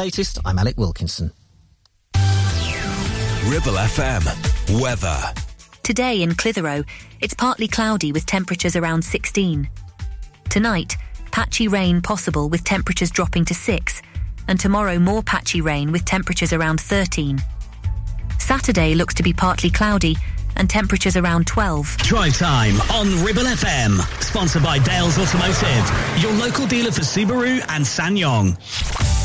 Latest, I'm Alec Wilkinson. Ribble FM. Weather. Today in Clitheroe, it's partly cloudy with temperatures around 16. Tonight, patchy rain possible with temperatures dropping to 6, and tomorrow more patchy rain with temperatures around 13. Saturday looks to be partly cloudy and temperatures around 12. Drive time on Ribble FM, sponsored by Dales Automotive, your local dealer for Subaru and SsangYong.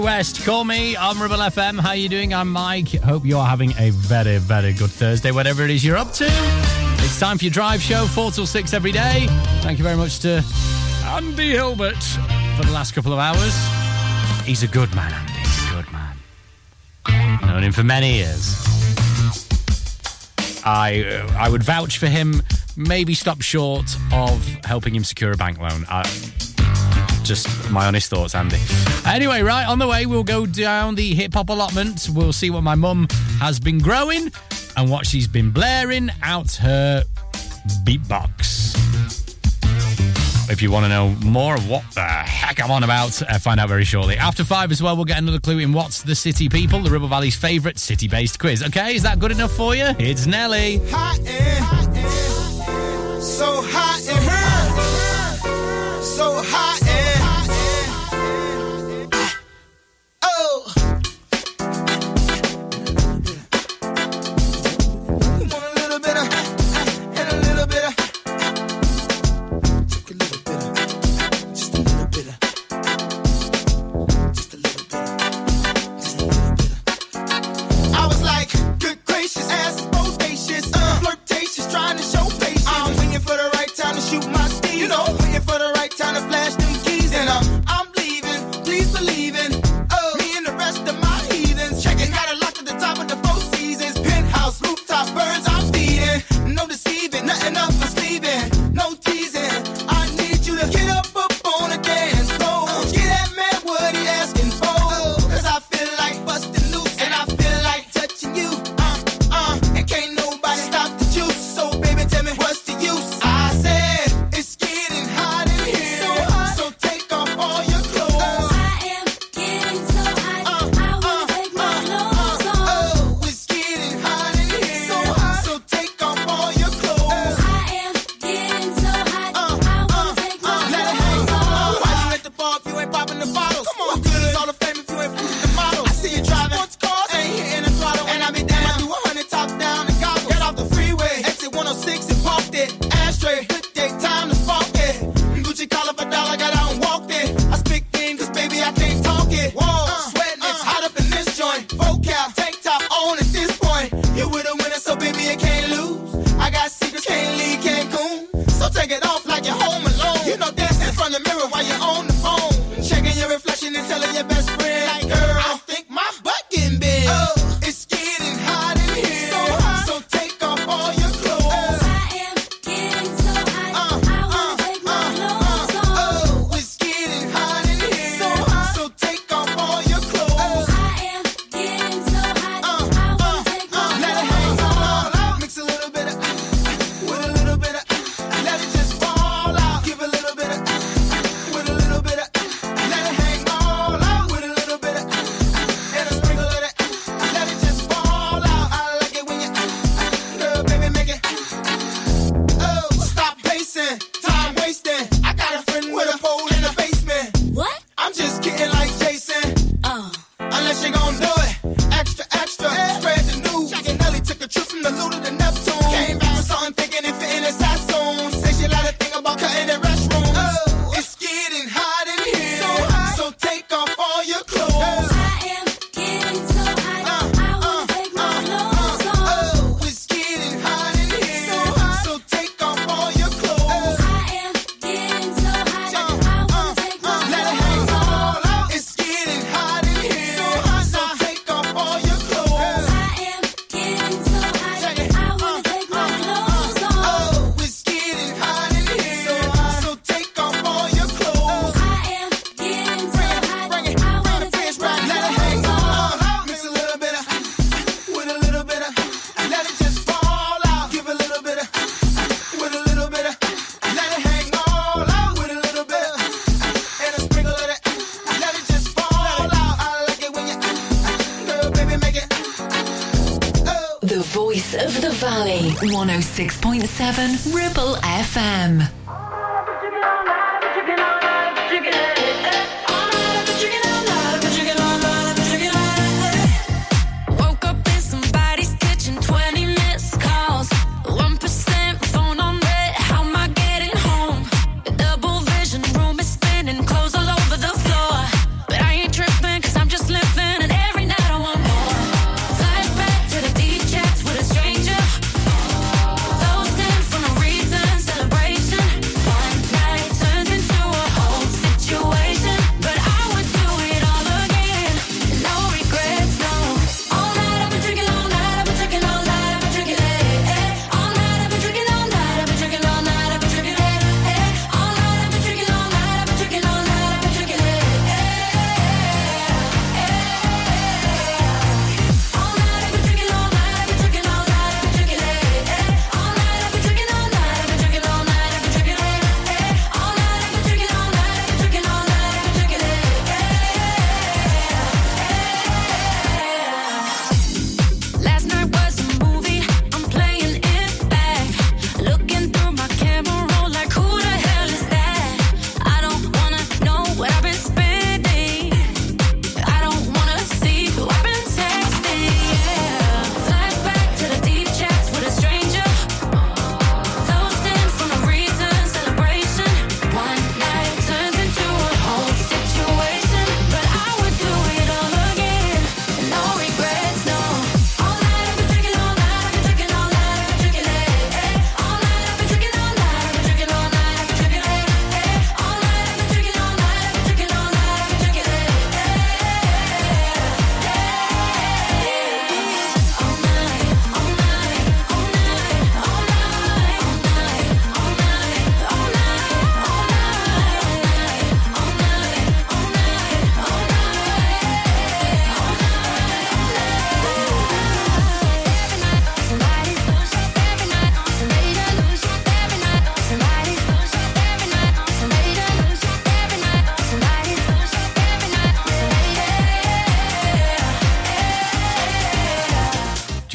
West, call me. I'm Ribble FM. How you doing? I'm Mike. Hope you're having a very, very good Thursday, whatever it is you're up to. It's time for your drive show, 4 till 6 every day. Thank you very much to Andy Hilbert for the last couple of hours. He's a good man, Andy. He's a good man. Known him for many years. I uh, I would vouch for him. Maybe stop short of helping him secure a bank loan. I, just my honest thoughts, Andy. Anyway, right, on the way, we'll go down the hip hop allotment. We'll see what my mum has been growing and what she's been blaring out her beatbox. If you want to know more of what the heck I'm on about, uh, find out very shortly. After five as well, we'll get another clue in What's the City People, the Ribble Valley's favourite city based quiz. Okay, is that good enough for you? It's Nelly. Hot air. So hot in here. So hot.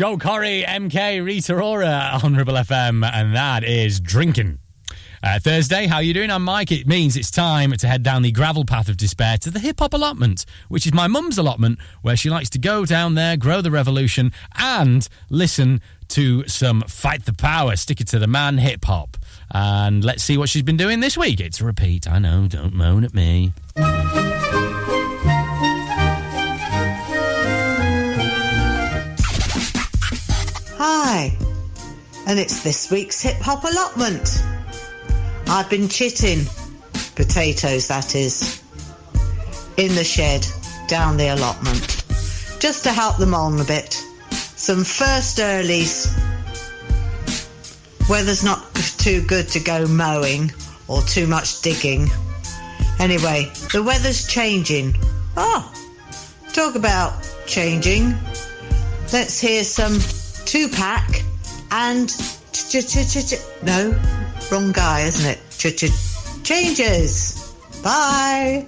Joel Corry, MK, Rita Ora on Ribble FM, and that is drinking. Uh, Thursday, how you doing? I'm Mike. It means it's time to head down the gravel path of despair to the hip hop allotment, which is my mum's allotment, where she likes to go down there, grow the revolution, and listen to some fight the power, stick it to the man hip hop. And let's see what she's been doing this week. It's a repeat. I know. Don't moan at me. Hi, and it's this week's hip hop allotment. I've been chitting, potatoes that is, in the shed down the allotment, just to help them on a bit. Some first earlies. Weather's not too good to go mowing or too much digging. Anyway, the weather's changing. Oh, talk about changing. Let's hear some Tupac and ch- ch- ch- ch- ch- no, wrong guy, isn't it? Ch- ch- changes. Bye.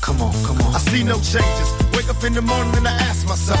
Come on, come on. I see no changes. Wake up in the morning and I ask myself,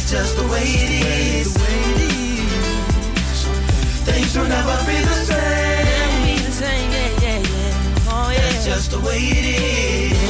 That's just the way it is. Things will never be the same. That's just the way it is.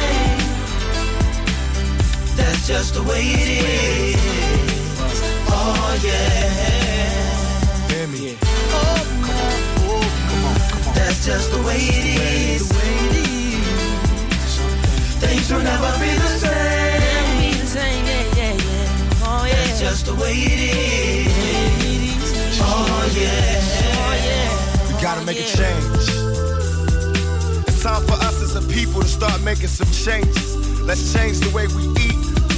That's just the way it is. Oh yeah. Hear me? Oh my god That's just the way it is. Things will never be the same. That's just the way it is. Oh yeah. We gotta make a change. It's time for us as a people to start making some changes. Let's change the way we eat.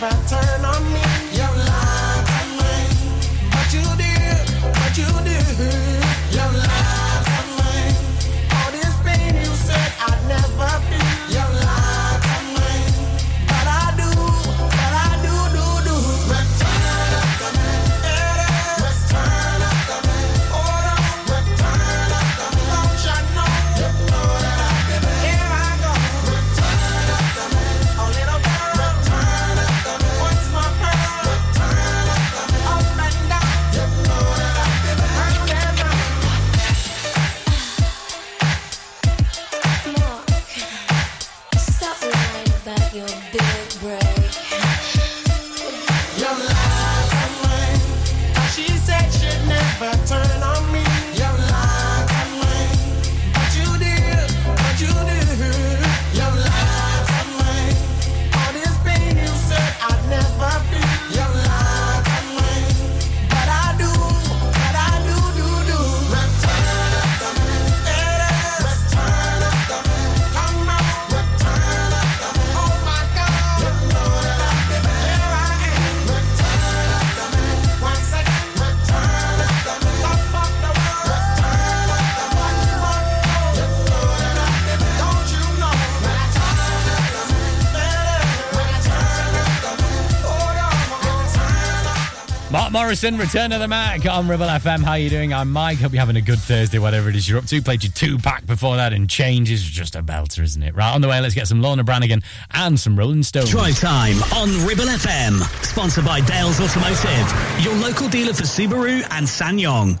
back, turn on me. Morrison, Return of the Mac on Ribble FM. How you doing? I'm Mike. Hope you're having a good Thursday, whatever it is you're up to. Played your Tupac before that, and change is just a belter, isn't it? Right on the way, let's get some Laura Branigan and some Rolling Stones. Drive time on Ribble FM, sponsored by Dales Automotive, your local dealer for Subaru and SsangYong.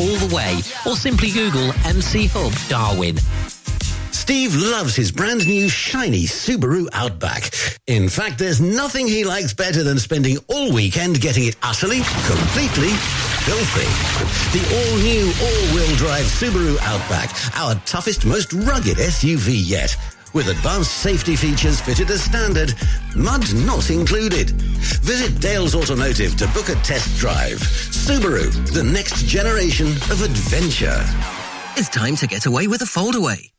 all the way, or simply Google MC Hub Darwen. Steve loves his brand new shiny Subaru Outback. In fact, there's nothing he likes better than spending all weekend getting it utterly, completely filthy. The all-new all-wheel drive Subaru Outback, our toughest, most rugged SUV yet. With advanced safety features fitted as standard, mud not included. Visit Dales Automotive to book a test drive. Subaru, the next generation of adventure. It's time to get away with a foldaway.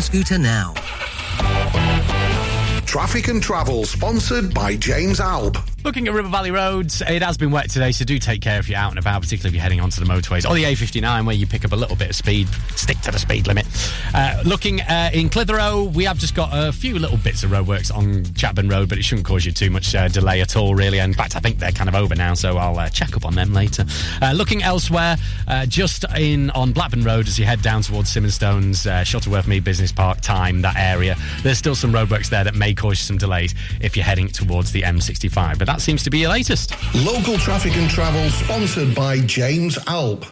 scooter now. Traffic and Travel, sponsored by James Alb. Looking at Ribble Valley roads, it has been wet today, so do take care if you're out and about, particularly if you're heading onto the motorways or the A59 where you pick up a little bit of speed. Stick to the speed limit. Uh, looking uh, in Clitheroe, we have just got a few little bits of roadworks on Chapman Road, but it shouldn't cause you too much uh, delay at all, really. In fact, I think they're kind of over now, so I'll uh, check up on them later. Uh, looking elsewhere, uh, just in on Blackburn Road as you head down towards Simonstones, Shuttleworth Mead Business Park, Time, that area, there's still some roadworks there that may cause you some delays if you're heading towards the M65. But that seems to be your latest. Local Traffic and Travel, sponsored by James Alb.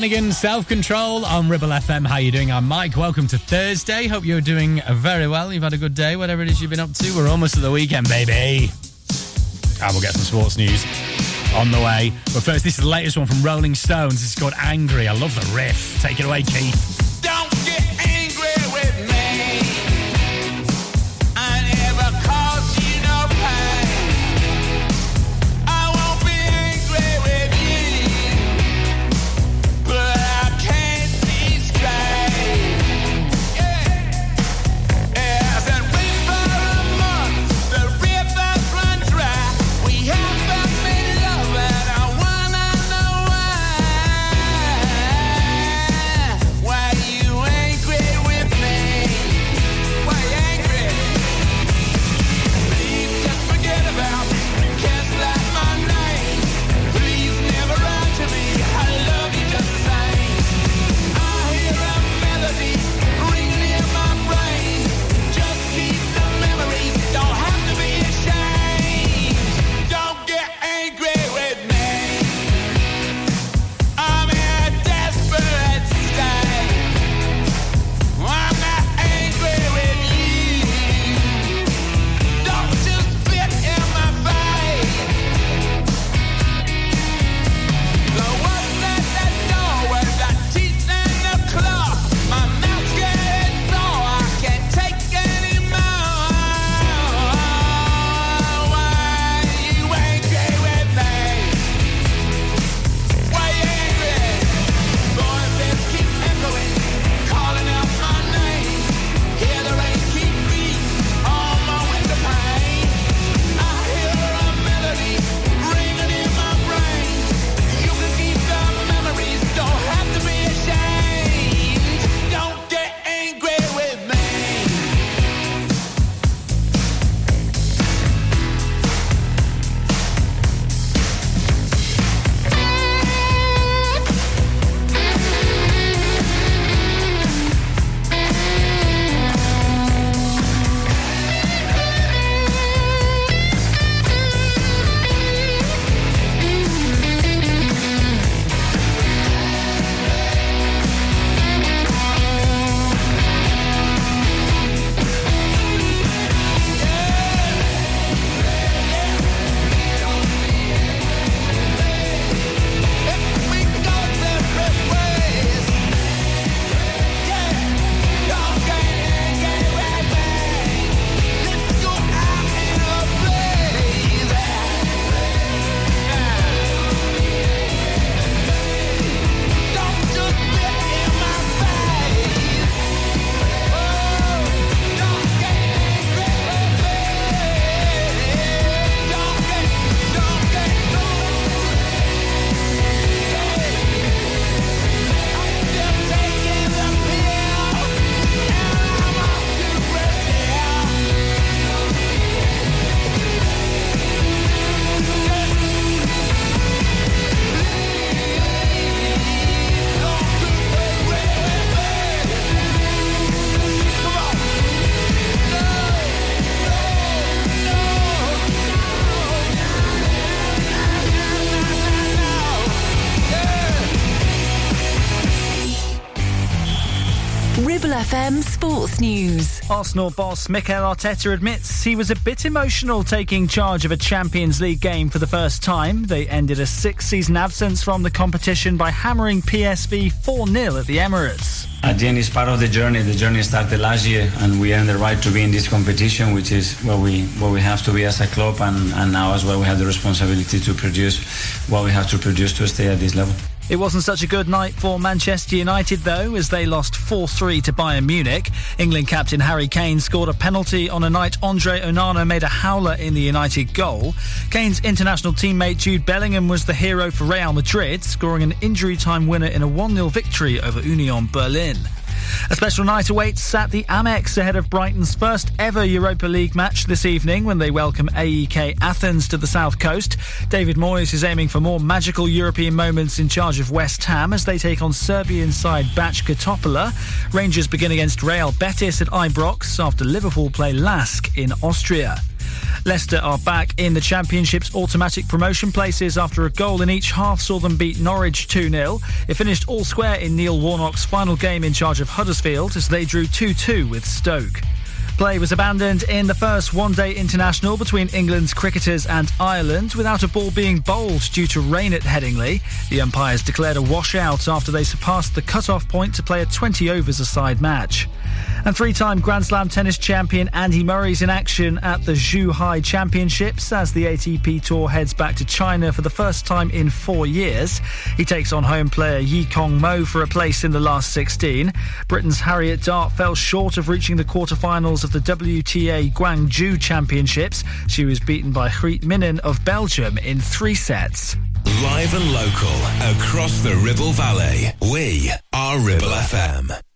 Branigan, Self Control on Ribble FM. How you doing? I'm Mike. Welcome to Thursday. Hope you're doing very well. You've had a good day, whatever it is you've been up to. We're almost at the weekend, baby. And we'll get some sports news on the way. But first, this is the latest one from Rolling Stones. It's called Angry. I love the riff. Take it away, Keith. Arsenal boss Mikel Arteta admits he was a bit emotional taking charge of a Champions League game for the first time. They ended a six season absence from the competition by hammering PSV 4 0 at the Emirates. At the end, it's part of the journey. The journey started last year, and we earned the right to be in this competition, which is where we where we have to be as a club, and, and now as well we have the responsibility to produce what we have to produce to stay at this level. It wasn't such a good night for Manchester United, though, as they lost 4 3 to Bayern Munich. England captain Harry Kane scored a penalty on a night Andre Onana made a howler in the United goal. Kane's international teammate Jude Bellingham was the hero for Real Madrid, scoring an injury time winner in a 1 0 victory over Union Berlin. A special night awaits at the Amex ahead of Brighton's first ever Europa League match this evening when they welcome AEK Athens to the south coast. David Moyes is aiming for more magical European moments in charge of West Ham as they take on Serbian side Topola. Rangers begin against Real Betis at Ibrox after Liverpool play Lask in Austria. Leicester are back in the Championship's automatic promotion places after a goal in each half saw them beat Norwich 2 0. It finished all square in Neil Warnock's final game in charge of Huddersfield as they drew 2 2 with Stoke. Play was abandoned in the first one day international between England's cricketers and Ireland without a ball being bowled due to rain at Headingley. The umpires declared a washout after they surpassed the cut-off point to play a 20 overs a side match. And three time Grand Slam tennis champion Andy Murray's in action at the Zhuhai Championships as the ATP Tour heads back to China for the first time in four years. He takes on home player Yecong Mo for a place in the last 16. Britain's Harriet Dart fell short of reaching the quarterfinals of the WTA Guangzhou Championships. She was beaten by Greet Minnen of Belgium in three sets. Live and local across the Ribble Valley. We are Ribble FM.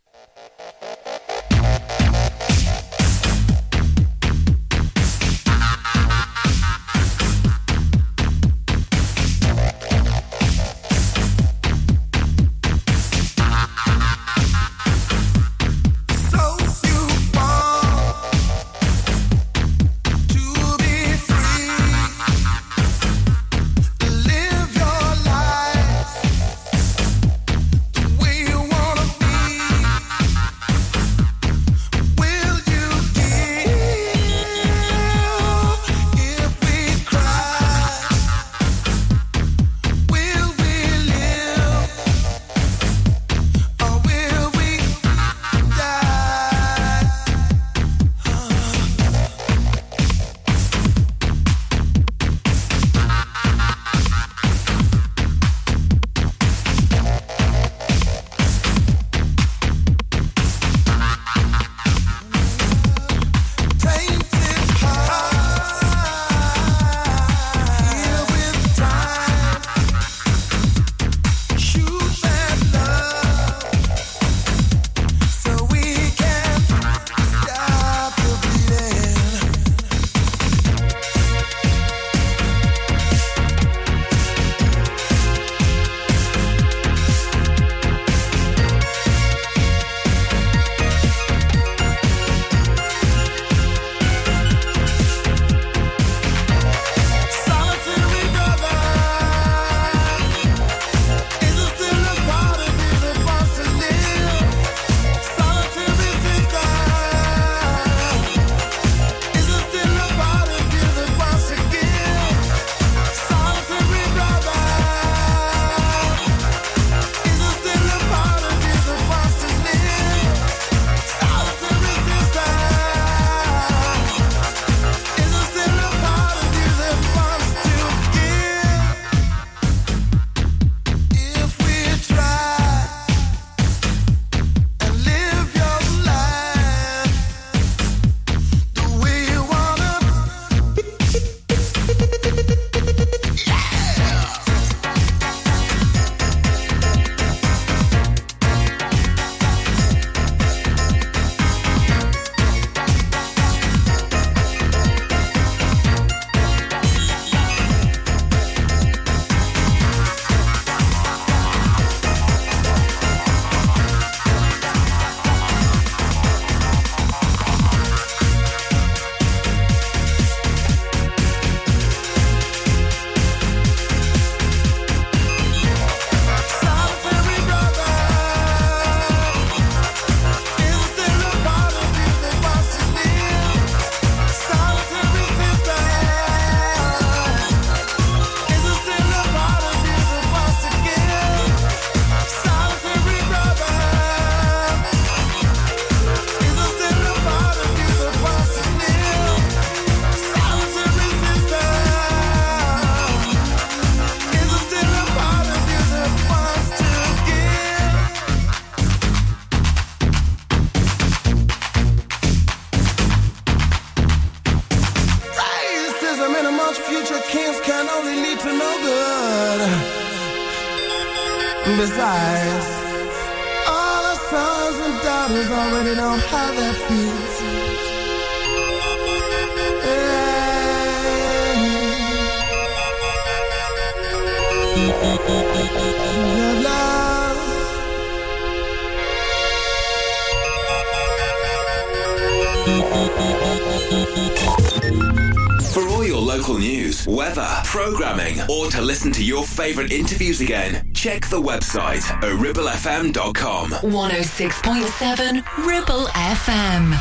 Local news, weather, programming, or to listen to your favourite interviews again, check the website at ribblefm.com. 106.7 Ribble FM.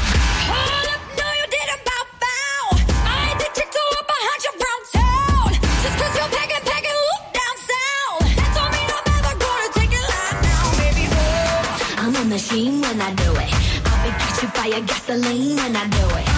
Machine when I do it. I'll be catching fire, gasoline when I do it.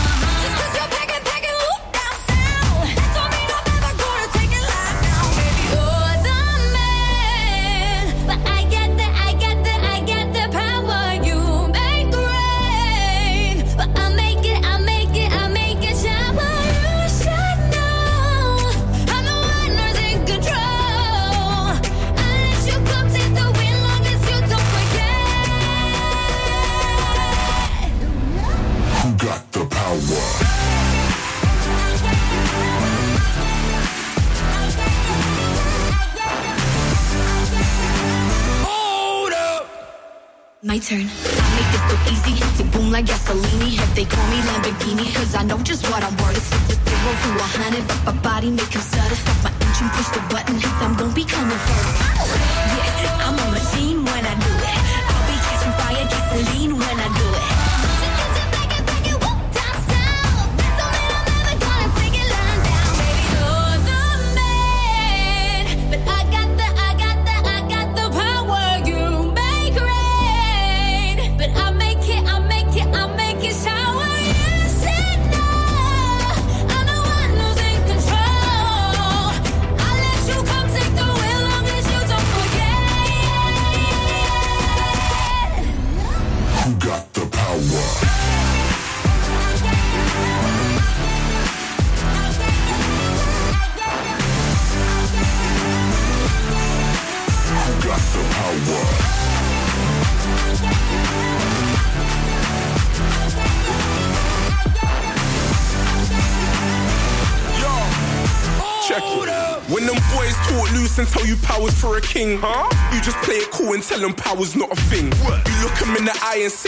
King, huh? You just play it cool and tell them powers not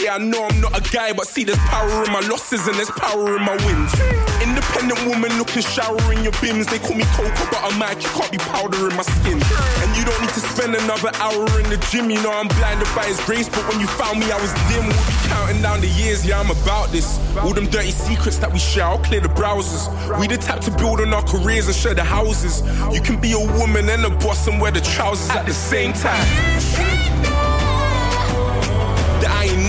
say, I know I'm not a guy, but see there's power in my losses and there's power in my wins. Independent woman looking shower in your bins. They call me Coco, but I'm Mike, you can't be powder in my skin. And you don't need to spend another hour in the gym. You know I'm blinded by his grace, but when you found me, I was dim. We'll be counting down the years, yeah, I'm about this. All them dirty secrets that we share, I'll clear the browsers. We the type to build on our careers and share the houses. You can be a woman and a boss and wear the trousers at the same time.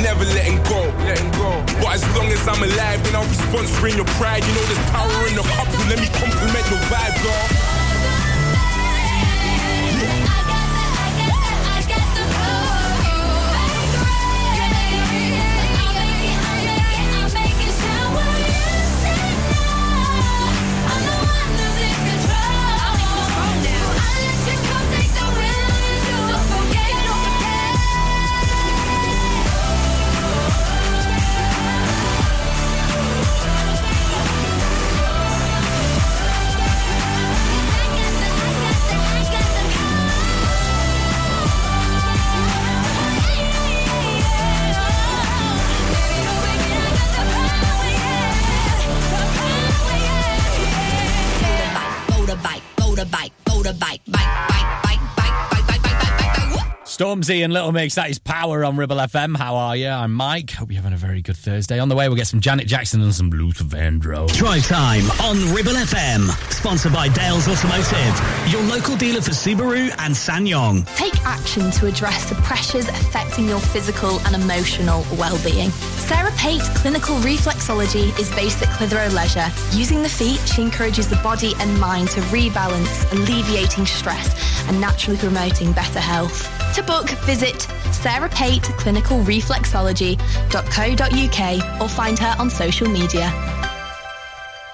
Never letting go, letting go. But as long as I'm alive, then I'll be sponsoring your pride. You know there's power in the couple. Let me compliment your vibe, girl. Stormzy and Little Mix, that is Power on Ribble FM. How are you? I'm Mike. Hope you're having a very good Thursday. On the way, we'll get some Janet Jackson and some Luther Vandross. Drive time on Ribble FM. Sponsored by Dales Automotive, your local dealer for Subaru and SsangYong. Take action to address the pressures affecting your physical and emotional well-being. Sarah Pate Clinical Reflexology is based at Clitheroe Leisure. Using the feet, she encourages the body and mind to rebalance, alleviating stress and naturally promoting better health. To book, visit sarahpateclinicalreflexology.co.uk or find her on social media.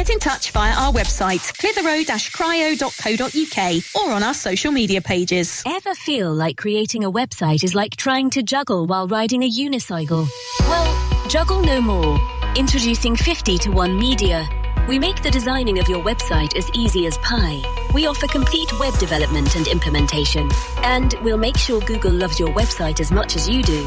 Get in touch via our website, clitheroe-cryo.co.uk or on our social media pages. Ever feel like creating a website is like trying to juggle while riding a unicycle? Well, juggle no more. Introducing 50 to 1 Media. We make the designing of your website as easy as pie. We offer complete web development and implementation. And we'll make sure Google loves your website as much as you do.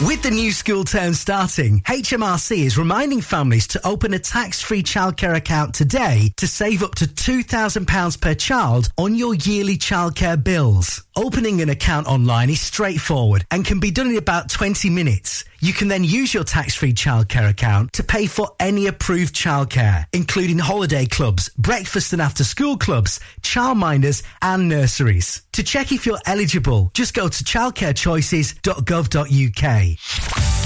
With the new school term starting, HMRC is reminding families to open a tax-free childcare account today to save up to £2,000 per child on your yearly childcare bills. Opening an account online is straightforward and can be done in about 20 minutes. You can then use your tax-free childcare account to pay for any approved childcare, including holiday clubs, breakfast and after school clubs, childminders and nurseries. To check if you're eligible, just go to childcarechoices.gov.uk.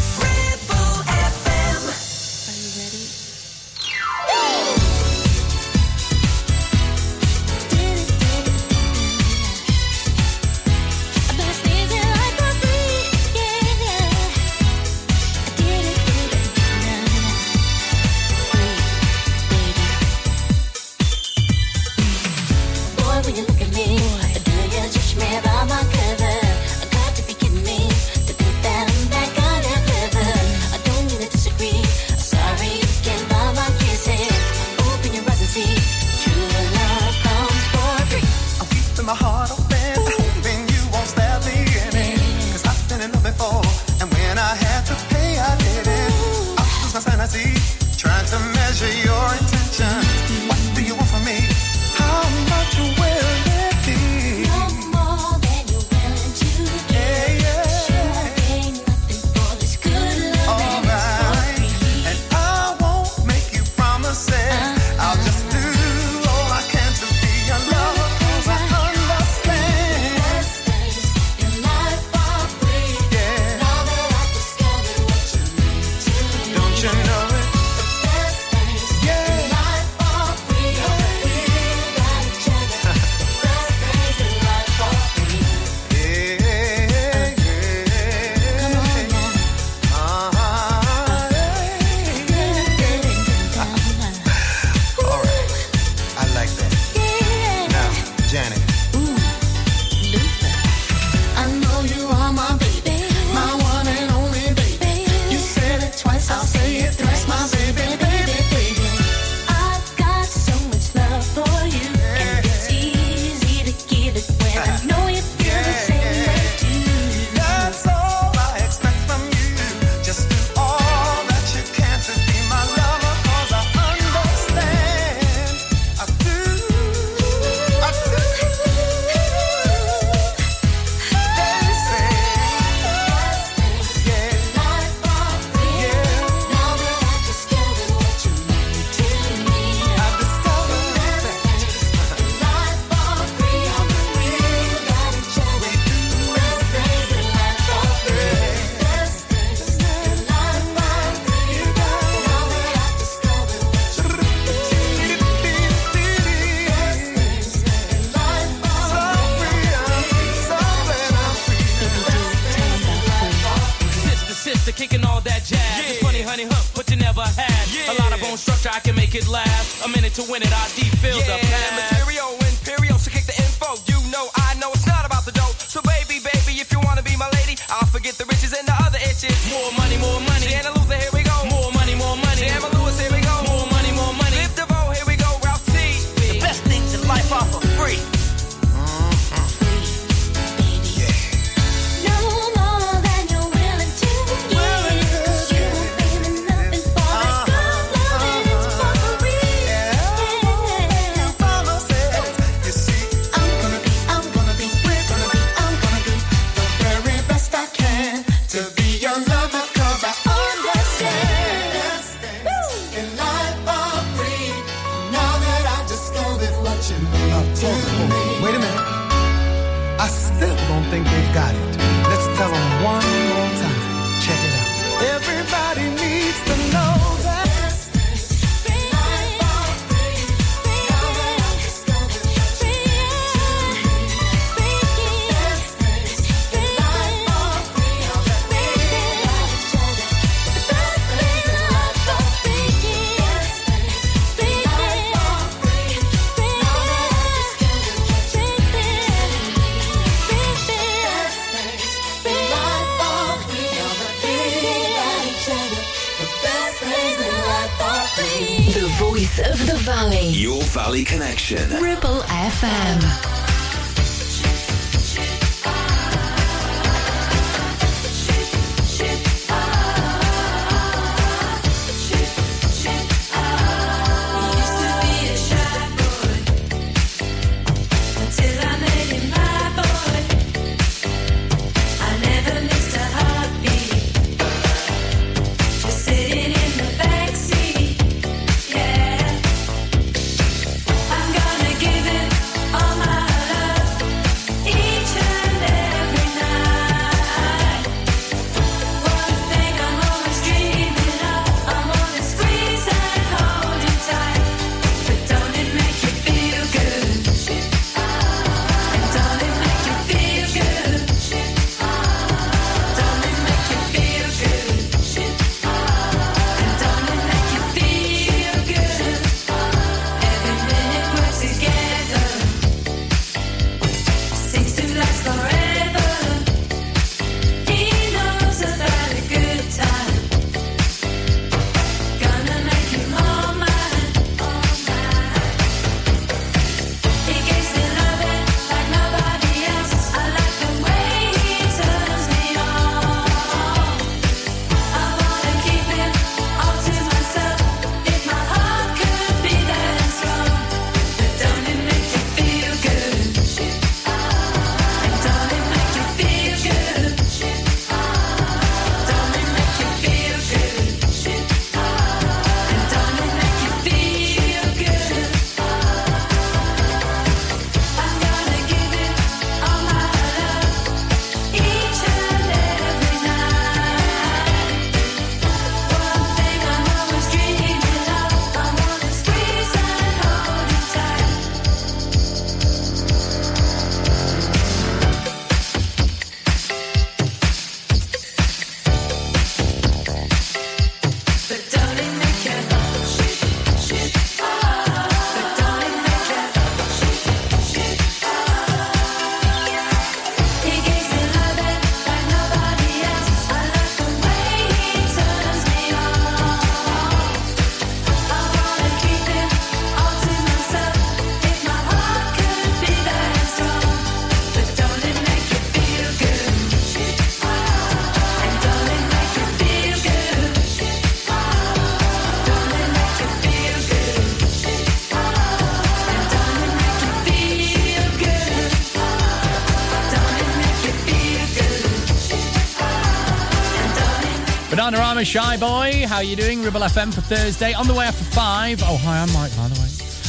I'm a shy boy. How you doing? Ribble FM for Thursday. On the way after five. Oh, hi, I'm Mike, by the way.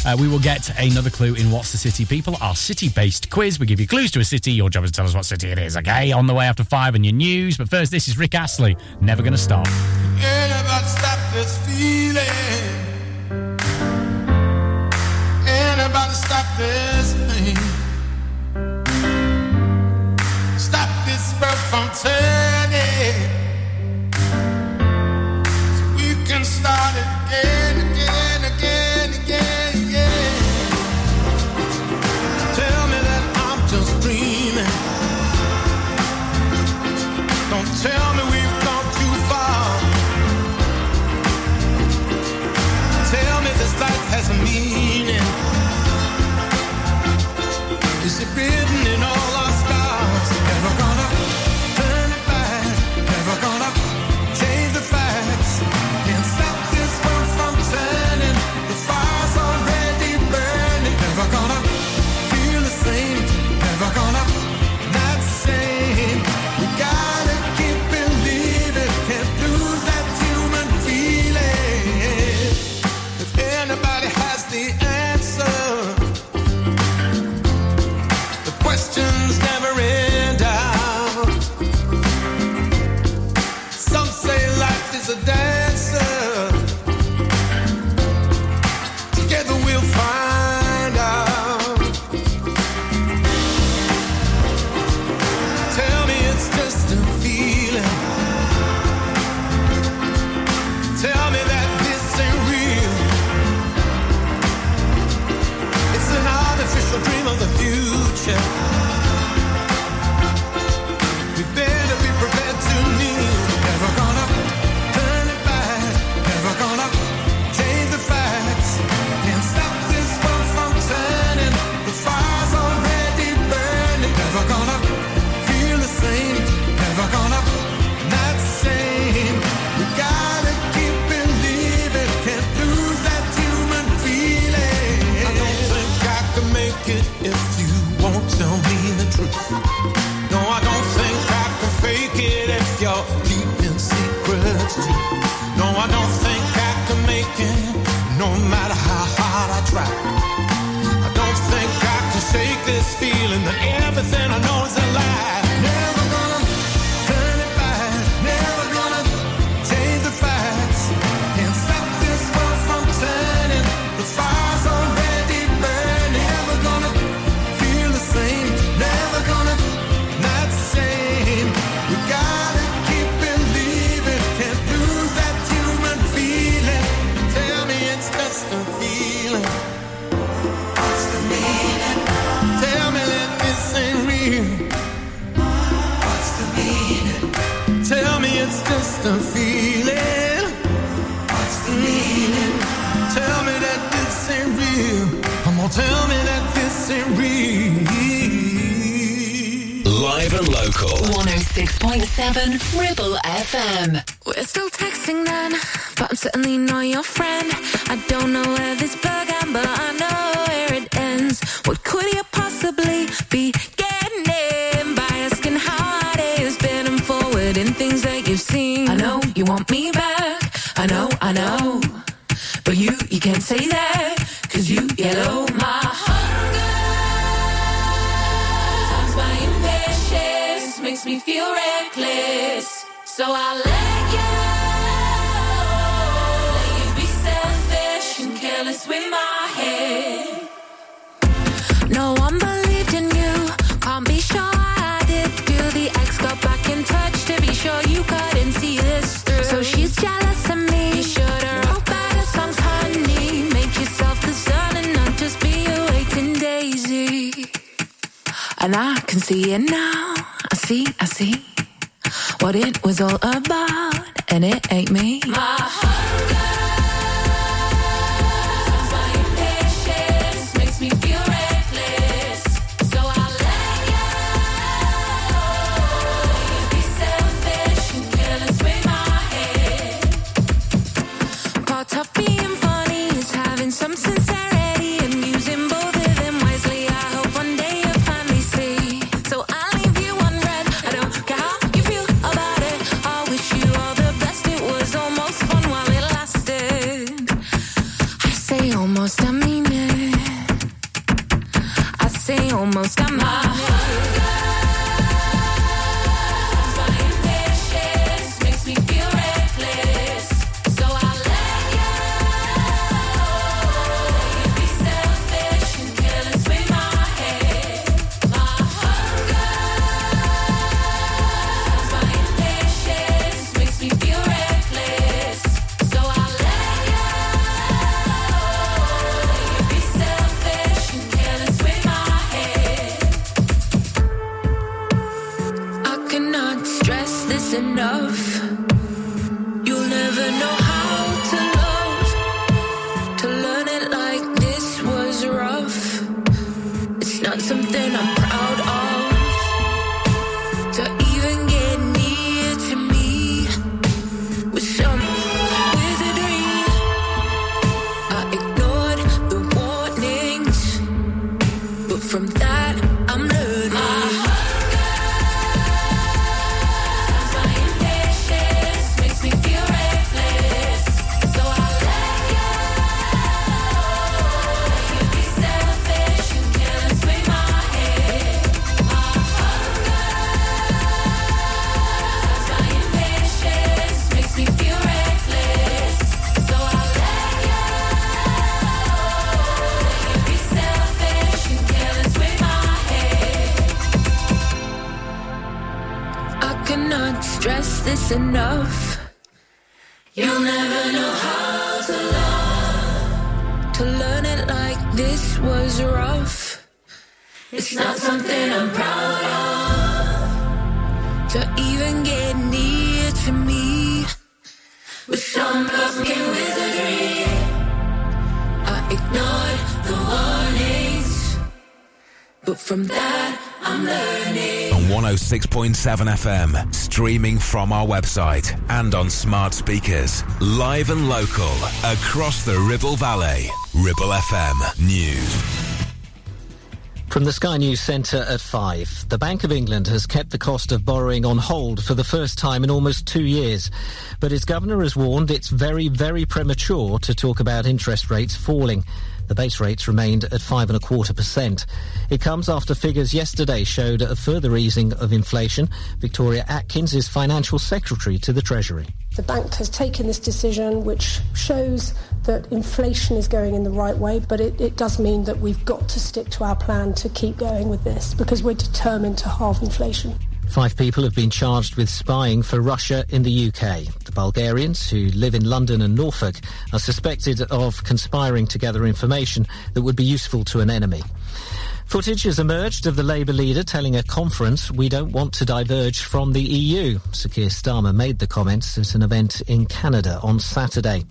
Uh, we will get another clue in What's the City People, our city based quiz. We give you clues to a city. Your job is to tell us what city it is, okay? On the way after five and your news. But first, this is Rick Astley. Never gonna stop. from 10 106.7 Ribble FM. 106.7 FM, streaming from our website and on smart speakers. Live and local, across the Ribble Valley. Ribble FM News. From the Sky News Centre at 5. The Bank of England has kept the cost of borrowing on hold for the first time in almost two years. But its governor has warned it's very, very premature to talk about interest rates falling. The base rates remained at five and a quarter percent. It comes after figures yesterday showed a further easing of inflation. Victoria Atkins is financial secretary to the Treasury. The bank has taken this decision, which shows that inflation is going in the right way, but it, it, does mean that we've got to stick to our plan to keep going with this because we're determined to halve inflation. Five people have been charged with spying for Russia in the UK. Bulgarians, who live in London and Norfolk, are suspected of conspiring to gather information that would be useful to an enemy. Footage has emerged of the Labour leader telling a conference we don't want to diverge from the EU. Sir Keir Starmer made the comments at an event in Canada on Saturday.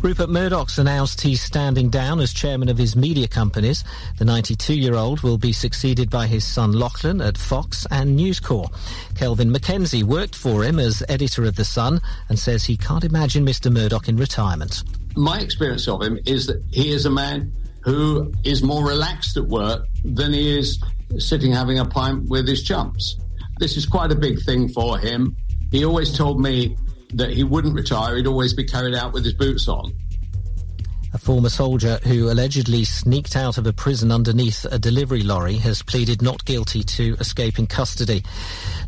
Rupert Murdoch's announced he's standing down as chairman of his media companies. The 92-year-old will be succeeded by his son Lachlan at Fox and News Corp. Kelvin Mackenzie worked for him as editor of The Sun and says he can't imagine Mr Murdoch in retirement. My experience of him is that he is a man who is more relaxed at work than he is sitting having a pint with his chums. This is quite a big thing for him. He always told me that he wouldn't retire, he'd always be carried out with his boots on. A former soldier who allegedly sneaked out of a prison underneath a delivery lorry has pleaded not guilty to escaping custody.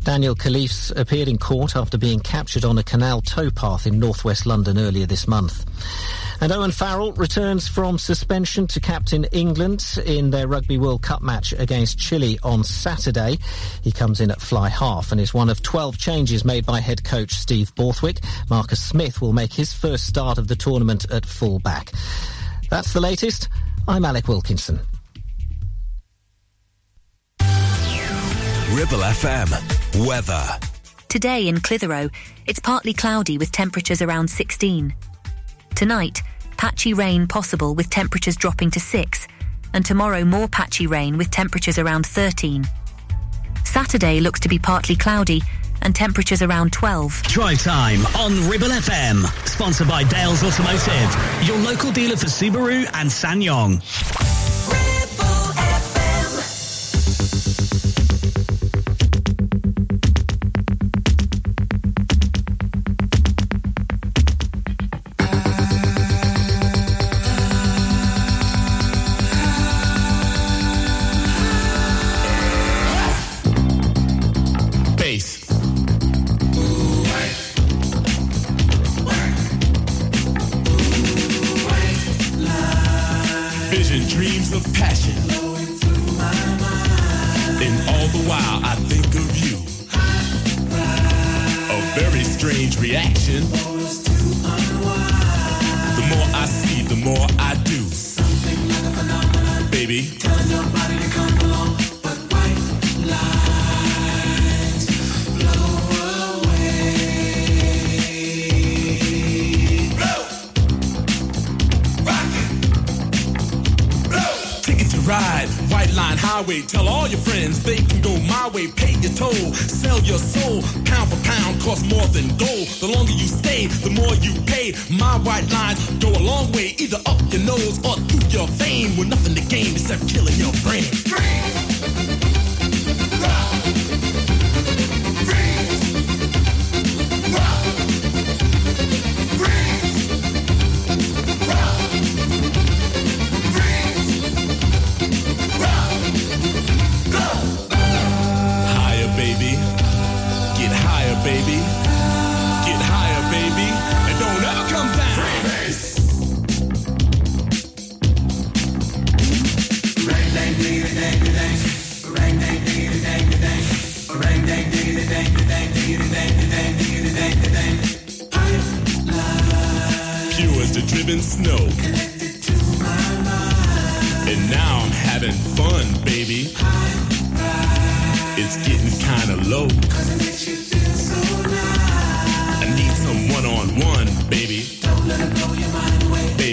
Daniel Khalife appeared in court after being captured on a canal towpath in northwest London earlier this month. And Owen Farrell returns from suspension to captain England in their Rugby World Cup match against Chile on Saturday. He comes in at fly half and is one of 12 changes made by head coach Steve Borthwick. Marcus Smith will make his first start of the tournament at full back. That's the latest. I'm Alec Wilkinson. Ribble FM. Weather. Today in Clitheroe, it's partly cloudy with temperatures around 16. Tonight, patchy rain possible with temperatures dropping to 6, and tomorrow more patchy rain with temperatures around 13. Saturday looks to be partly cloudy and temperatures around 12. Drive time on Ribble FM. Sponsored by Dales Automotive, your local dealer for Subaru and SsangYong.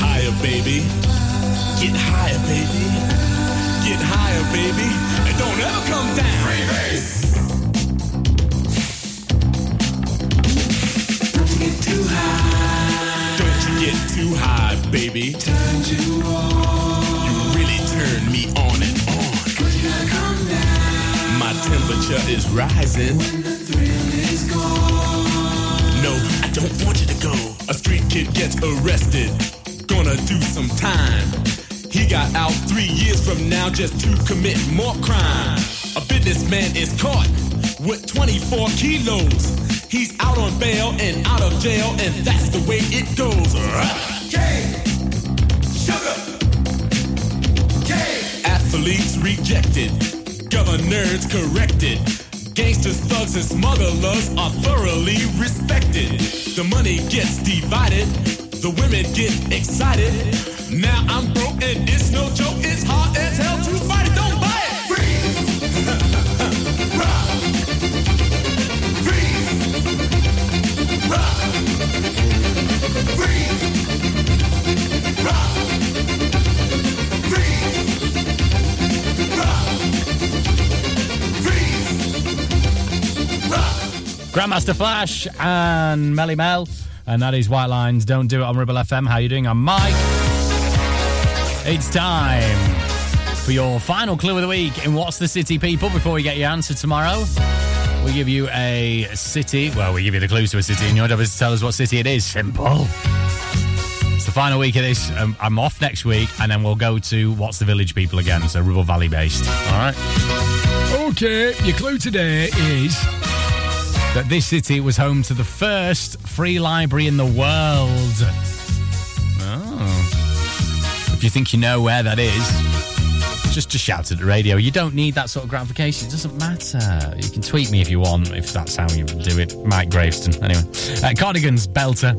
Higher, baby. Get higher, baby. Get higher, baby. And don't ever temperature is rising. When the thrill is gone. No, I don't want you to go. A street kid gets arrested. Gonna do some time. He got out three years from now just to commit more crime. A businessman is caught with 24 kilos. He's out on bail and out of jail, and that's the way it goes. Sugar. Athletes rejected. Governors corrected. Gangsters, thugs, and smugglers are thoroughly respected. The money gets divided. The women get excited. Now I'm broke and it's no joke. It's hard as hell to fight Grandmaster Flash and Melle Mel. And that is White Lines. Don't do it on Ribble FM. How you doing? I'm Mike. It's time for your final clue of the week in What's the City, people. Before we get your answer tomorrow, we give you a city. Well, we give you the clues to a city, and your job is to tell us what city it is. Simple. It's the final week of this. Um, I'm off next week, and then we'll go to What's the Village people again. So Ribble Valley based. All right. Okay, your clue today is that this city was home to the first free library in the world. Oh. If you think you know where that is, just just shout at the radio. You don't need that sort of gratification. It doesn't matter. You can tweet me if you want, if that's how you do it. Mike Graveston. Anyway, uh, Cardigans, Belter.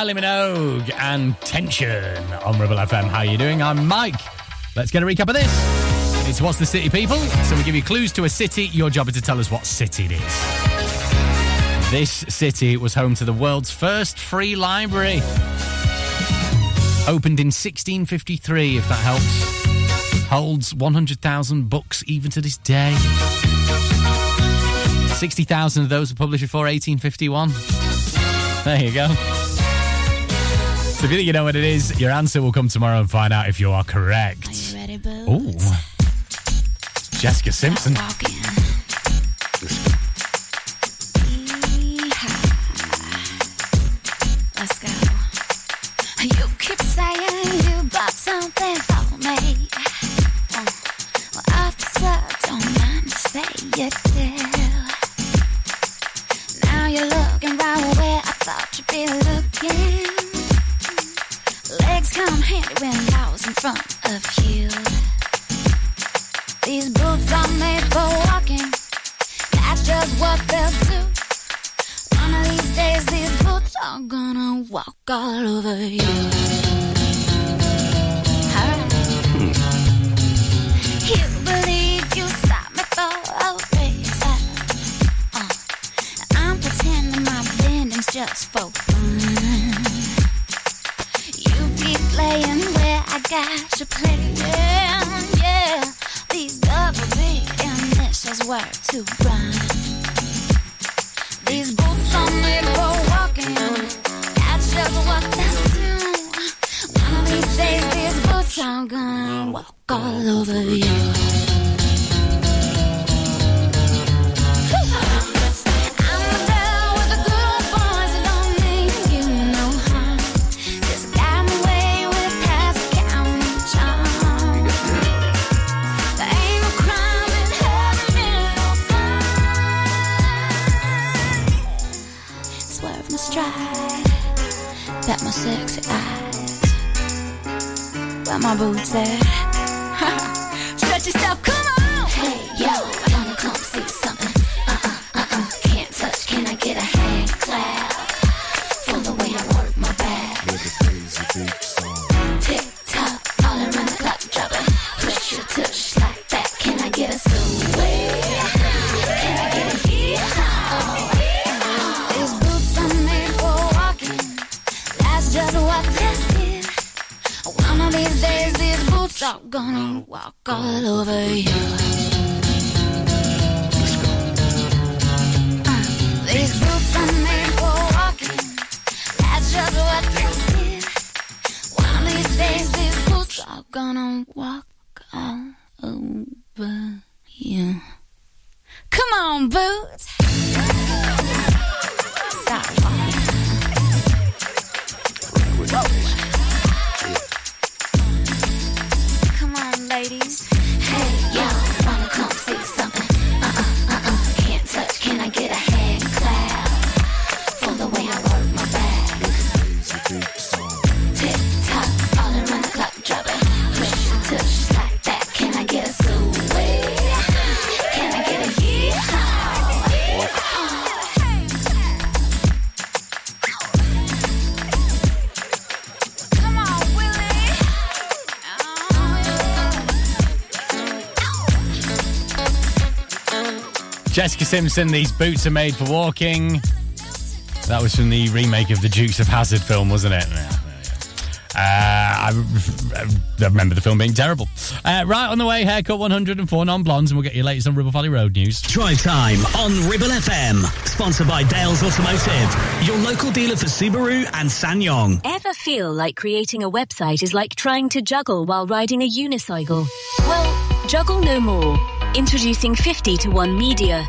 Kylie Minogue and Tension on Ribble FM. How are you doing? I'm Mike. Let's get a recap of this. It's What's the City People? So we give you clues to a city. Your job is to tell us what city it is. This city was home to the world's first free library. Opened in 1653, if that helps. Holds 100,000 books even to this day. 60,000 of those were published before 1851. There you go. So if you think you know what it is, your answer will come tomorrow and find out if you are correct. Are you ready, Boo? Jessica Simpson. I'm gonna walk all over you. Right. You believe you saw me for a reason. Uh, I'm pretending my blending's just for fun. You be playing where I got you playing, yeah. These double initials were to run. These boots made for walking. That's just what they do. One of these days, these boots are gonna walk all over you. My boots at? Simpson, these boots are made for walking. That was from the remake of the Dukes of Hazzard film, wasn't it? Yeah, yeah. Uh, I, I remember the film being terrible. Uh, right on the way, haircut 104 non blondes, and we'll get you latest on Ribble Valley Road news. Drive time on Ribble FM. Sponsored by Dales Automotive, your local dealer for Subaru and SsangYong. Ever feel like creating a website is like trying to juggle while riding a unicycle? Well, juggle no more. Introducing 50 to 1 Media.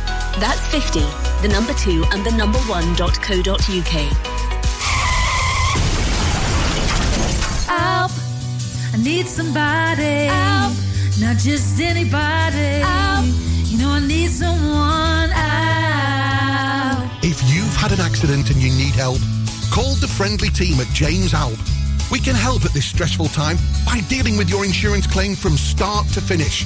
That's 50, the number 2 and the number 1.co.uk. Help! I need somebody. Help! Not just anybody. Help! You know, I need someone. Help! If you've had an accident and you need help, call the friendly team at James Alpe. We can help at this stressful time by dealing with your insurance claim from start to finish.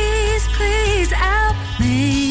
please help me?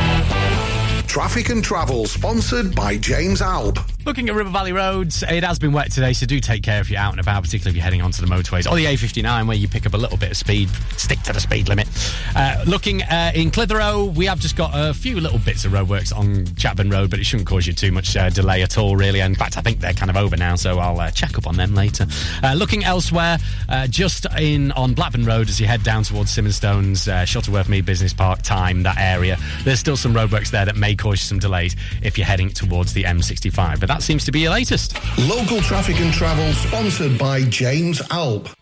Traffic and Travel, sponsored by James Alpe. Looking at Ribble Valley roads, it has been wet today, so do take care if you're out and about, particularly if you're heading onto the motorways or the A59 where you pick up a little bit of speed. Stick to the speed limit. Uh, looking uh, in Clitheroe, we have just got a few little bits of roadworks on Chapman Road, but it shouldn't cause you too much uh, delay at all, really. In fact, I think they're kind of over now, so I'll uh, check up on them later. Uh, looking elsewhere, uh, just in on Blackburn Road as you head down towards Simonstones, uh, Shuttleworth Mead Business Park, Time, that area, there's still some roadworks there that may cause you some delays if you're heading towards the M65. But that seems to be your latest. Local Traffic and Travel, sponsored by James Alpe.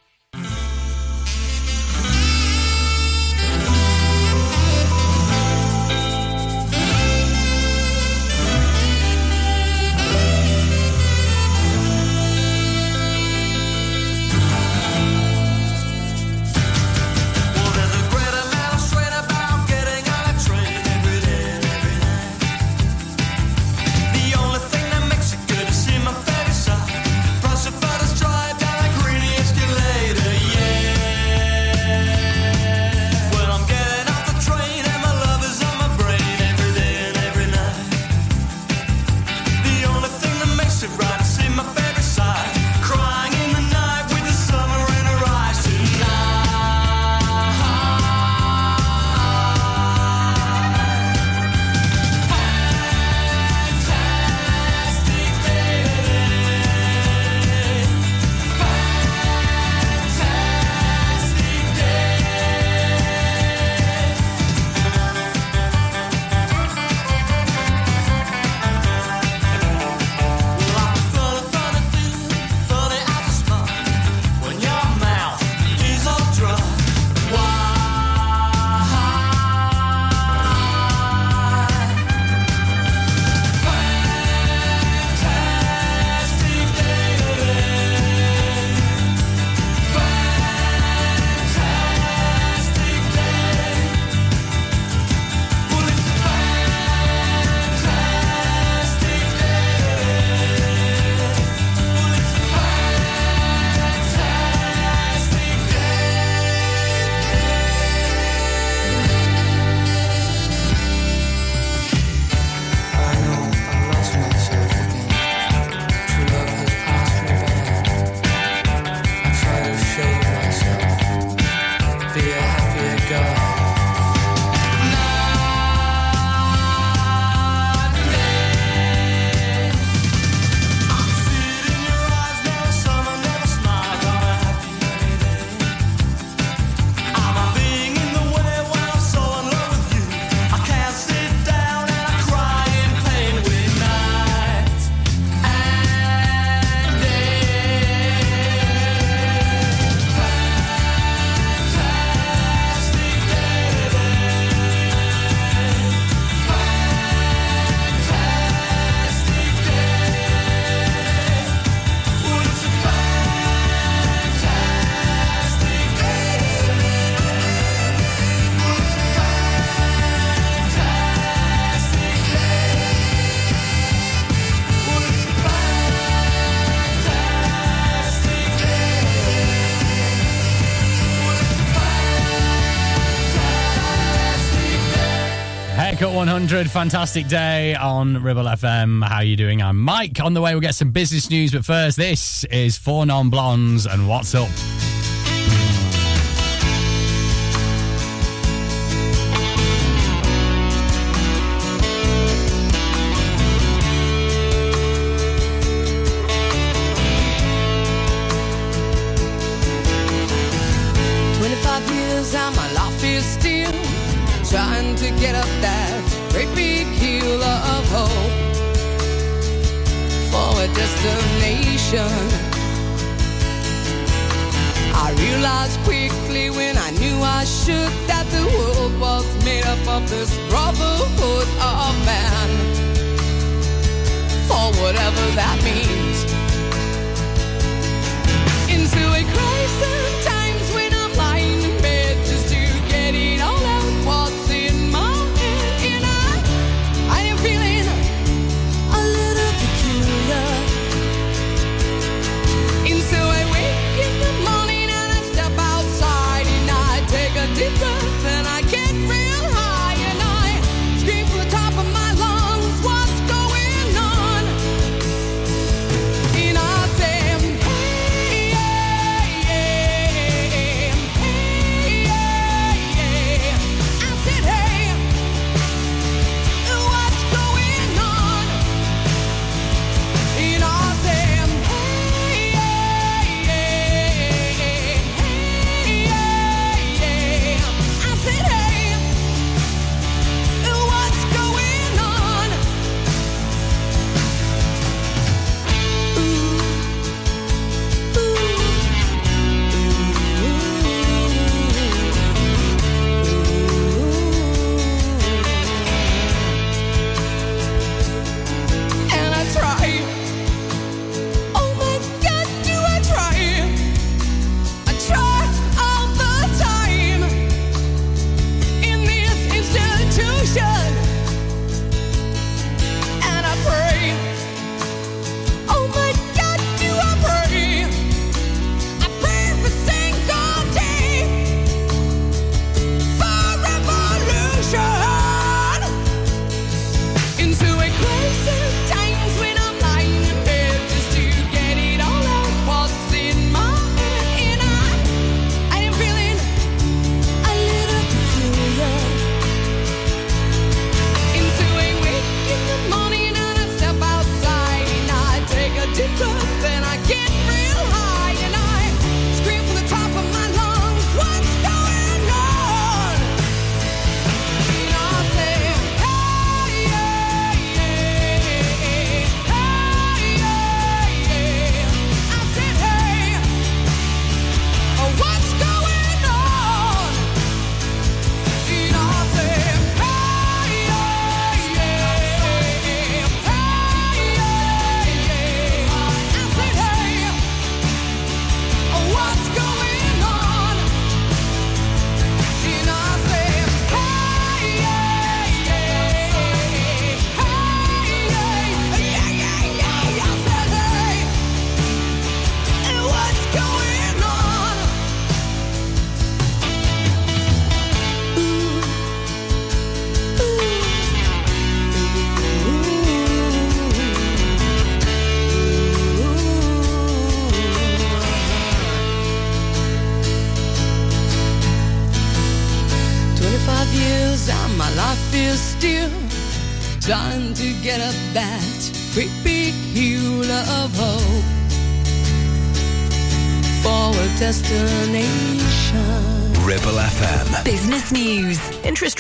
100, fantastic day on Ribble FM. How you doing? I'm Mike. On the way, we'll get some business news, but first, this is Four Non Blondes and What's Up.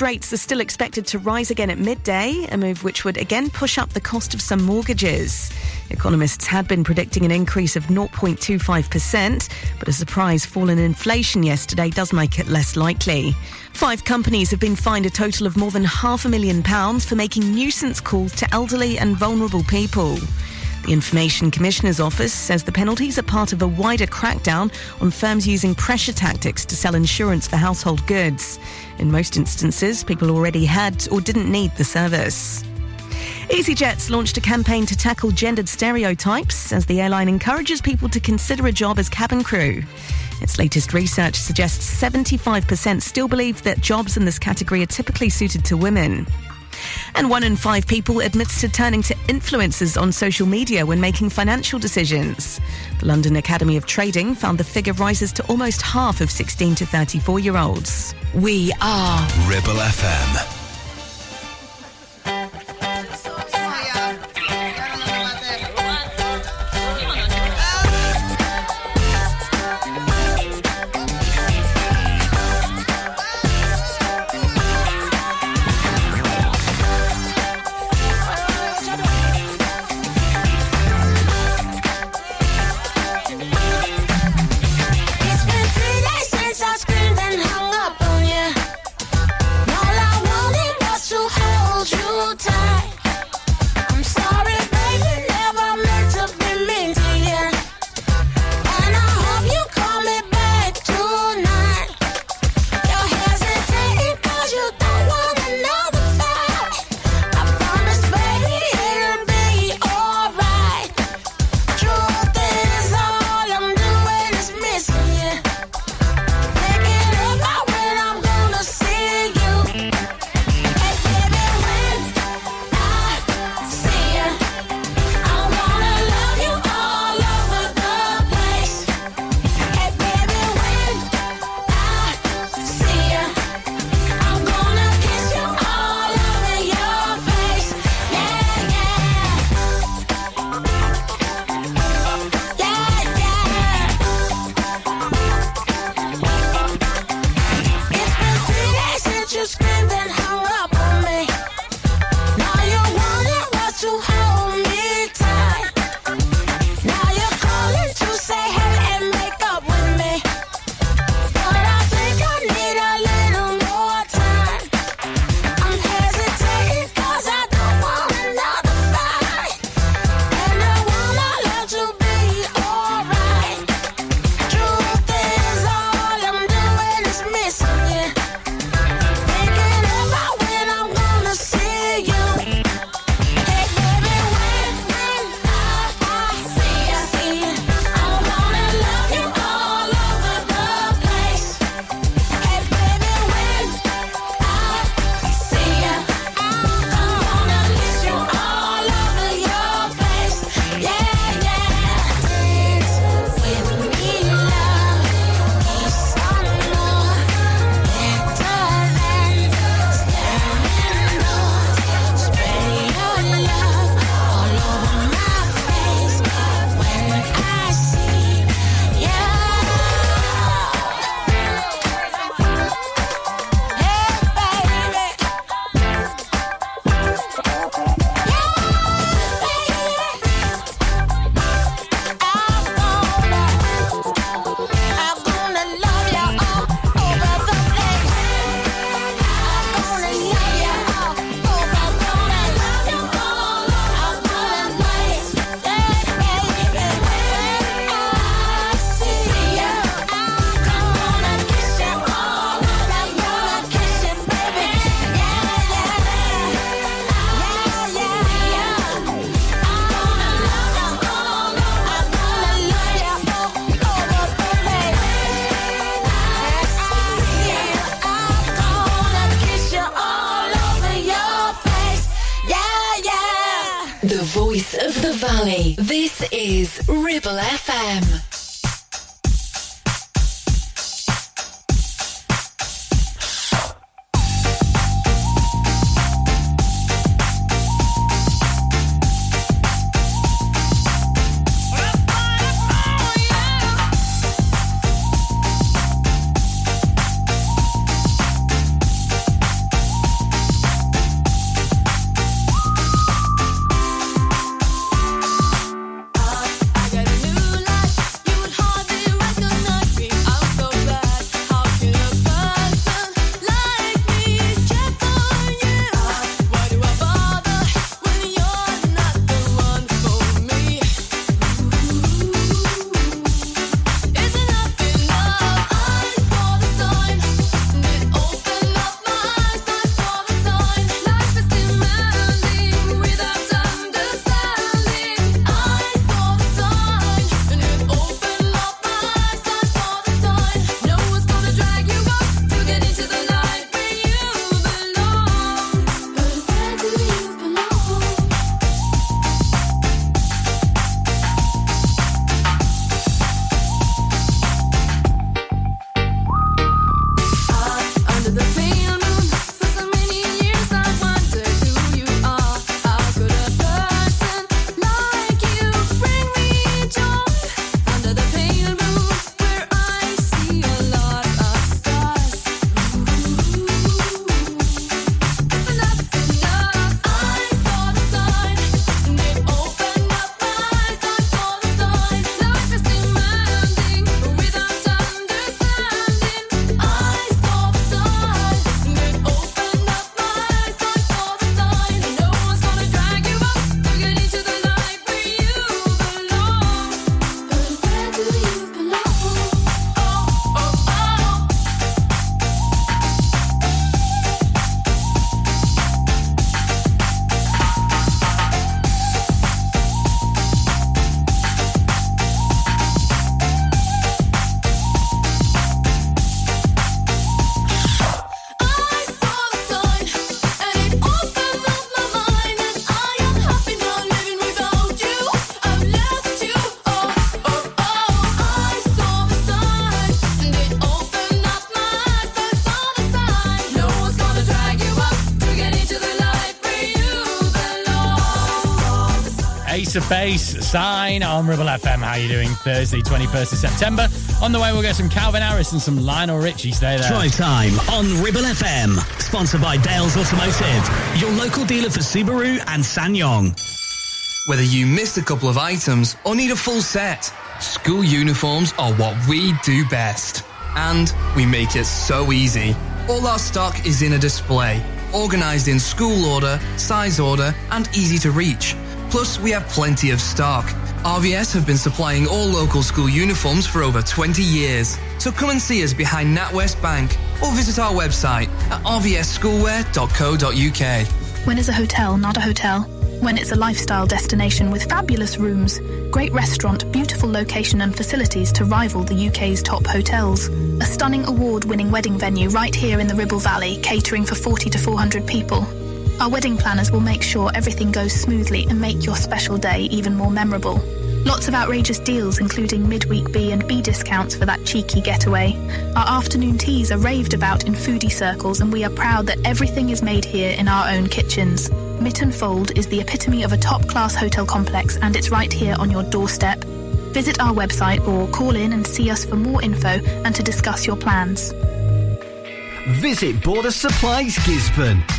Rates are still expected to rise again at midday, a move which would again push up the cost of some mortgages. Economists had been predicting an increase of 0.25%, but a surprise fall in inflation yesterday does make it less likely. Five companies have been fined a total of more than half a million pounds for making nuisance calls to elderly and vulnerable people. The Information Commissioner's Office says the penalties are part of a wider crackdown on firms using pressure tactics to sell insurance for household goods. In most instances, people already had or didn't need the service. EasyJet's launched a campaign to tackle gendered stereotypes as the airline encourages people to consider a job as cabin crew. Its latest research suggests 75% still believe that jobs in this category are typically suited to women. And one in five people admits to turning to influencers on social media when making financial decisions. The London Academy of Trading found the figure rises to almost half of 16 to 34 year olds. We are Ribble FM. To face sign on Ribble FM. How you doing? Thursday, 21st of September. On the way, we'll get some Calvin Harris and some Lionel Richie. Stay there. Drive time on Ribble FM. Sponsored by Dales Automotive, your local dealer for Subaru and SsangYong. Whether you missed a couple of items or need a full set, school uniforms are what we do best. And we make it so easy. All our stock is in a display, organised in school order, size order, and easy to reach. Plus, we have plenty of stock. RVS have been supplying all local school uniforms for over 20 years. So come and see us behind NatWest Bank or visit our website at rvsschoolwear.co.uk. When is a hotel not a hotel? When it's a lifestyle destination with fabulous rooms, great restaurant, beautiful location and facilities to rival the UK's top hotels. A stunning award-winning wedding venue right here in the Ribble Valley, catering for 40 to 400 people. Our wedding planners will make sure everything goes smoothly and make your special day even more memorable. Lots of outrageous deals, including midweek B and B discounts for that cheeky getaway. Our afternoon teas are raved about in foodie circles, and we are proud that everything is made here in our own kitchens. Mitten Fold is the epitome of a top-class hotel complex, and it's right here on your doorstep. Visit our website or call in and see us for more info and to discuss your plans. Visit Border Supplies Gisburn.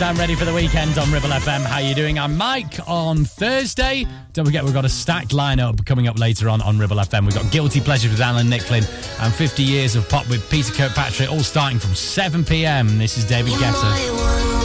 I'm ready for the weekend on Ribble FM. How you doing? I'm Mike on Thursday. Don't forget, we've got a stacked lineup coming up later on on Ribble FM. We've got Guilty Pleasures with Alan Nicklin and 50 Years of Pop with Peter Kirkpatrick, all starting from 7 p.m. This is David Guetta.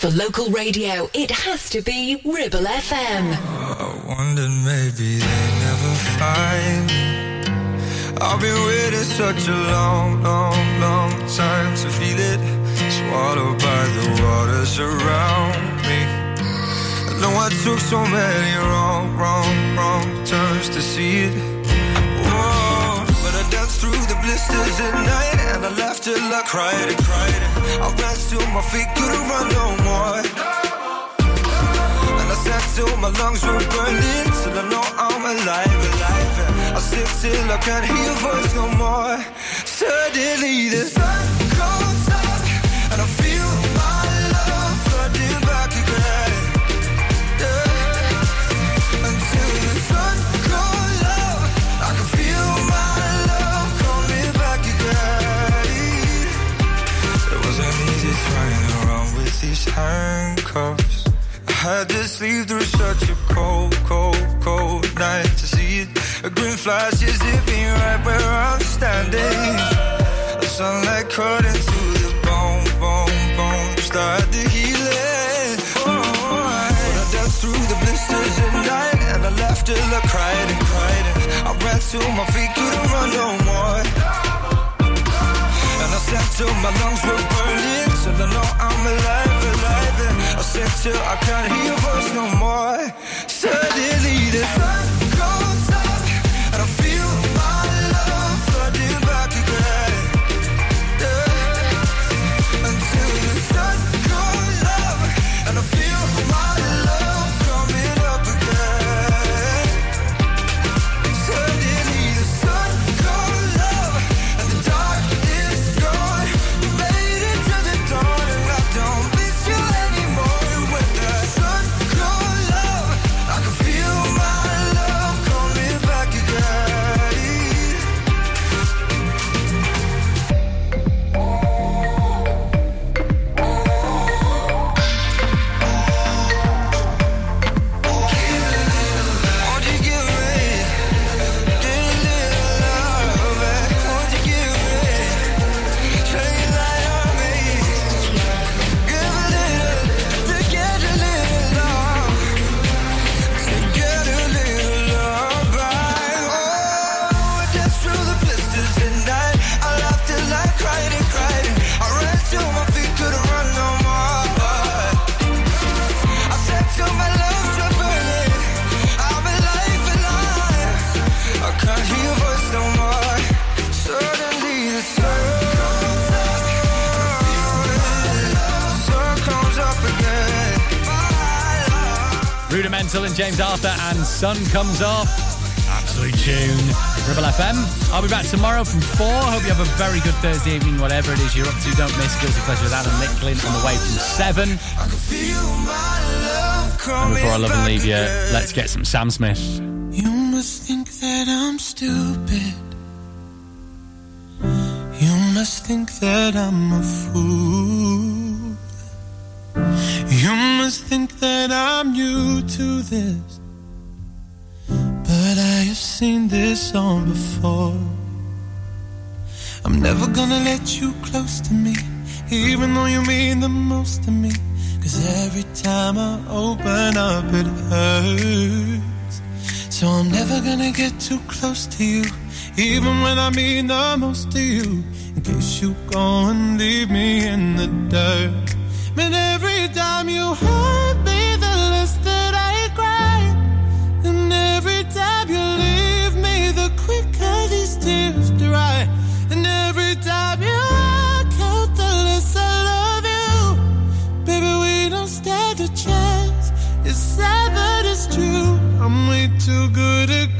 For local radio, it has to be Ribble FM. Wondered maybe they never find me. I've been waiting such a long, long, long time to feel it. Swallowed by the waters around me. I know I took so many wrong, wrong, wrong turns to see it. Through the blisters at night and I laughed till I cried and cried. I ran till my feet couldn't run no more. And I sat till my lungs were burning Till I know I'm alive, alive I sit till I can't hear your voice no more Suddenly the sun these handcuffs I had to sleep through such a cold, cold, cold night to see it. A green flash is zipping right where I'm standing. The sunlight cut into the bone, bone, bone. Start the healing. Oh, I danced through the blisters at night and I laughed till I cried and cried. And I ran till my feet couldn't run no more. And I sat till my lungs were burning Till I know I'm alive Till I can't hear your voice no more. Suddenly the sun James Arthur and Sun Comes Up. Absolute tune. Ribble FM. I'll be back tomorrow from 4. Hope you have a very good Thursday evening, whatever it is you're up to. Don't miss Guilty Pleasure with Alan Nicklin on the way from 7. And before I love and leave you, let's get some Sam Smith. You must think that I'm stupid. You must think that I'm a fool. You must think that I'm new to this. But I have seen this all before. I'm never gonna let you close to me, even though you mean the most to me. Cause every time I open up, it hurts. So I'm never gonna get too close to you, even when I mean the most to you. In case you go and leave me in the dirt. Man, every time you hurt me, the less that I cry. And every time you leave me, the quicker these tears dry. And every time you walk out, the less I love you. Baby, we don't stand a chance. It's sad, but it's true. I'm way too good at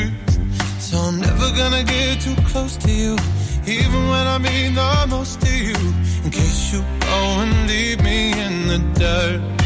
So I'm never gonna get too close to you, even when I mean the most to you. In case you go and leave me in the dirt.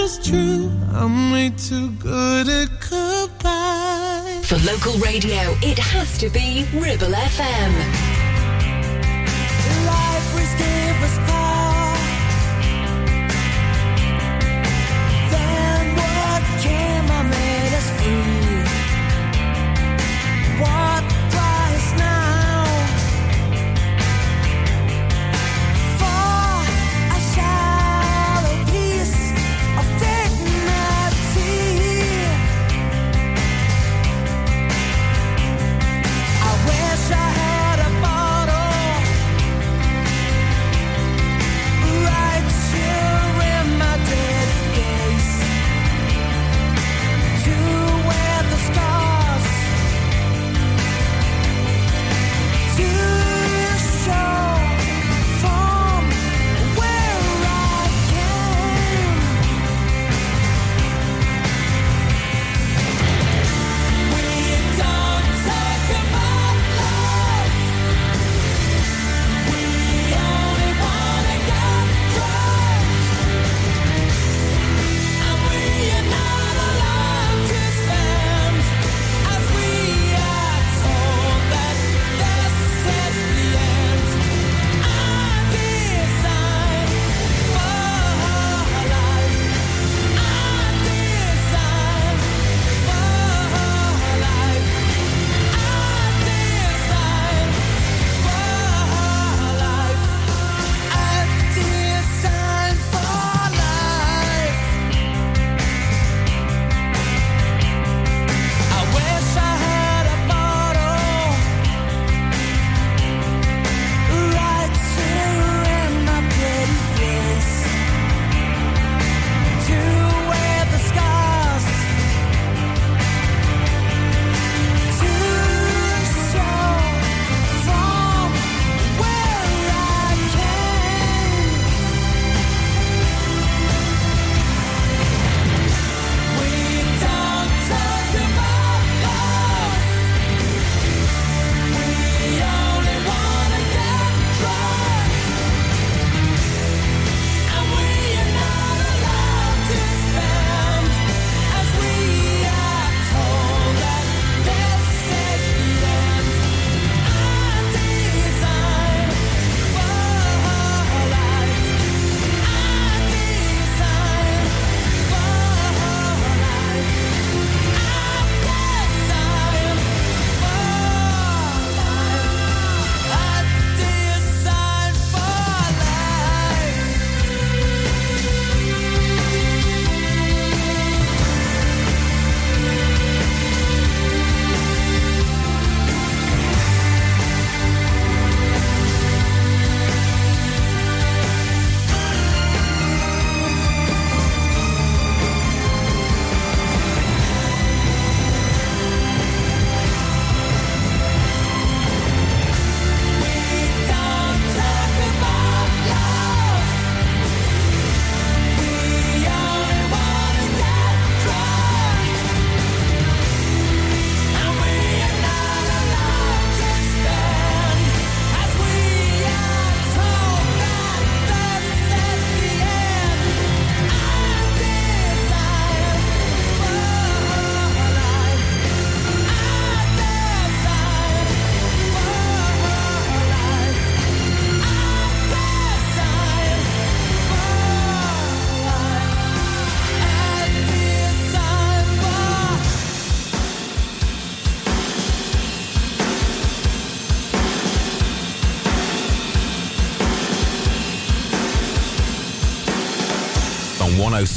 is true. I'm way too good at goodbye. For local radio, it has to be Ribble FM.